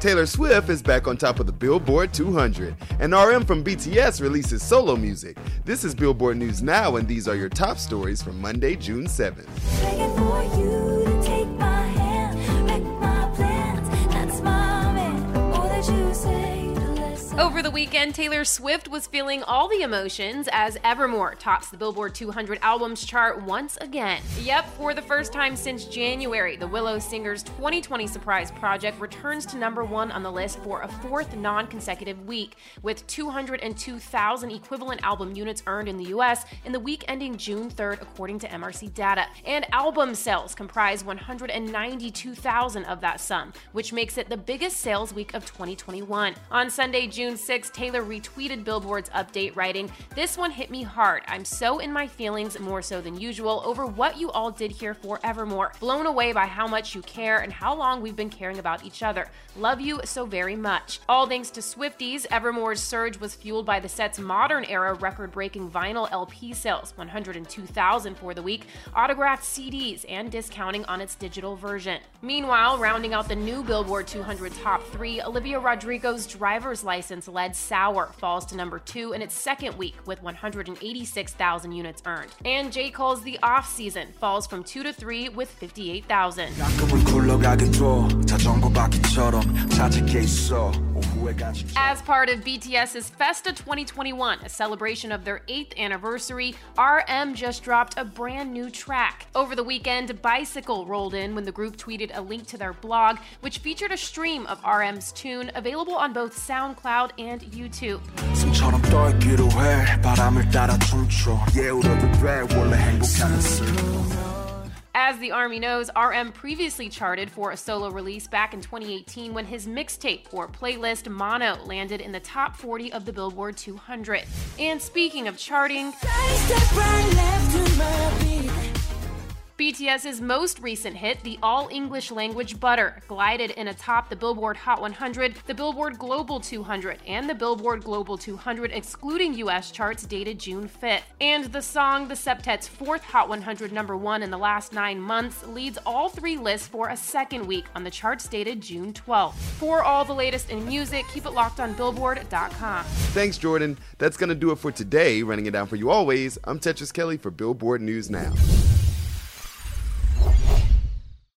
Taylor Swift is back on top of the Billboard 200, and RM from BTS releases solo music. This is Billboard News Now, and these are your top stories from Monday, June 7th. Over the weekend, Taylor Swift was feeling all the emotions as Evermore tops the Billboard 200 albums chart once again. Yep, for the first time since January, the Willow singer's 2020 surprise project returns to number one on the list for a fourth non consecutive week, with 202,000 equivalent album units earned in the US in the week ending June 3rd, according to MRC data. And album sales comprise 192,000 of that sum, which makes it the biggest sales week of 2021. On Sunday, June June 6, Taylor retweeted Billboard's update, writing, This one hit me hard. I'm so in my feelings, more so than usual, over what you all did here for Evermore. Blown away by how much you care and how long we've been caring about each other. Love you so very much. All thanks to Swifties, Evermore's surge was fueled by the set's modern era record breaking vinyl LP sales, 102,000 for the week, autographed CDs, and discounting on its digital version. Meanwhile, rounding out the new Billboard 200 top three, Olivia Rodrigo's driver's license since Led Sour falls to number two in its second week with 186,000 units earned. And J. Cole's The Off Season falls from two to three with 58,000. As part of BTS's Festa 2021, a celebration of their eighth anniversary, RM just dropped a brand new track. Over the weekend, Bicycle rolled in when the group tweeted a link to their blog, which featured a stream of RM's tune available on both SoundCloud and YouTube. As the Army knows, RM previously charted for a solo release back in 2018 when his mixtape or playlist Mono landed in the top 40 of the Billboard 200. And speaking of charting, BTS's most recent hit, the all English language Butter, glided in atop the Billboard Hot 100, the Billboard Global 200, and the Billboard Global 200 excluding US charts dated June 5th. And the song, the septet's fourth Hot 100 number one in the last nine months, leads all three lists for a second week on the charts dated June 12th. For all the latest in music, keep it locked on Billboard.com. Thanks, Jordan. That's going to do it for today. Running it down for you always, I'm Tetris Kelly for Billboard News Now.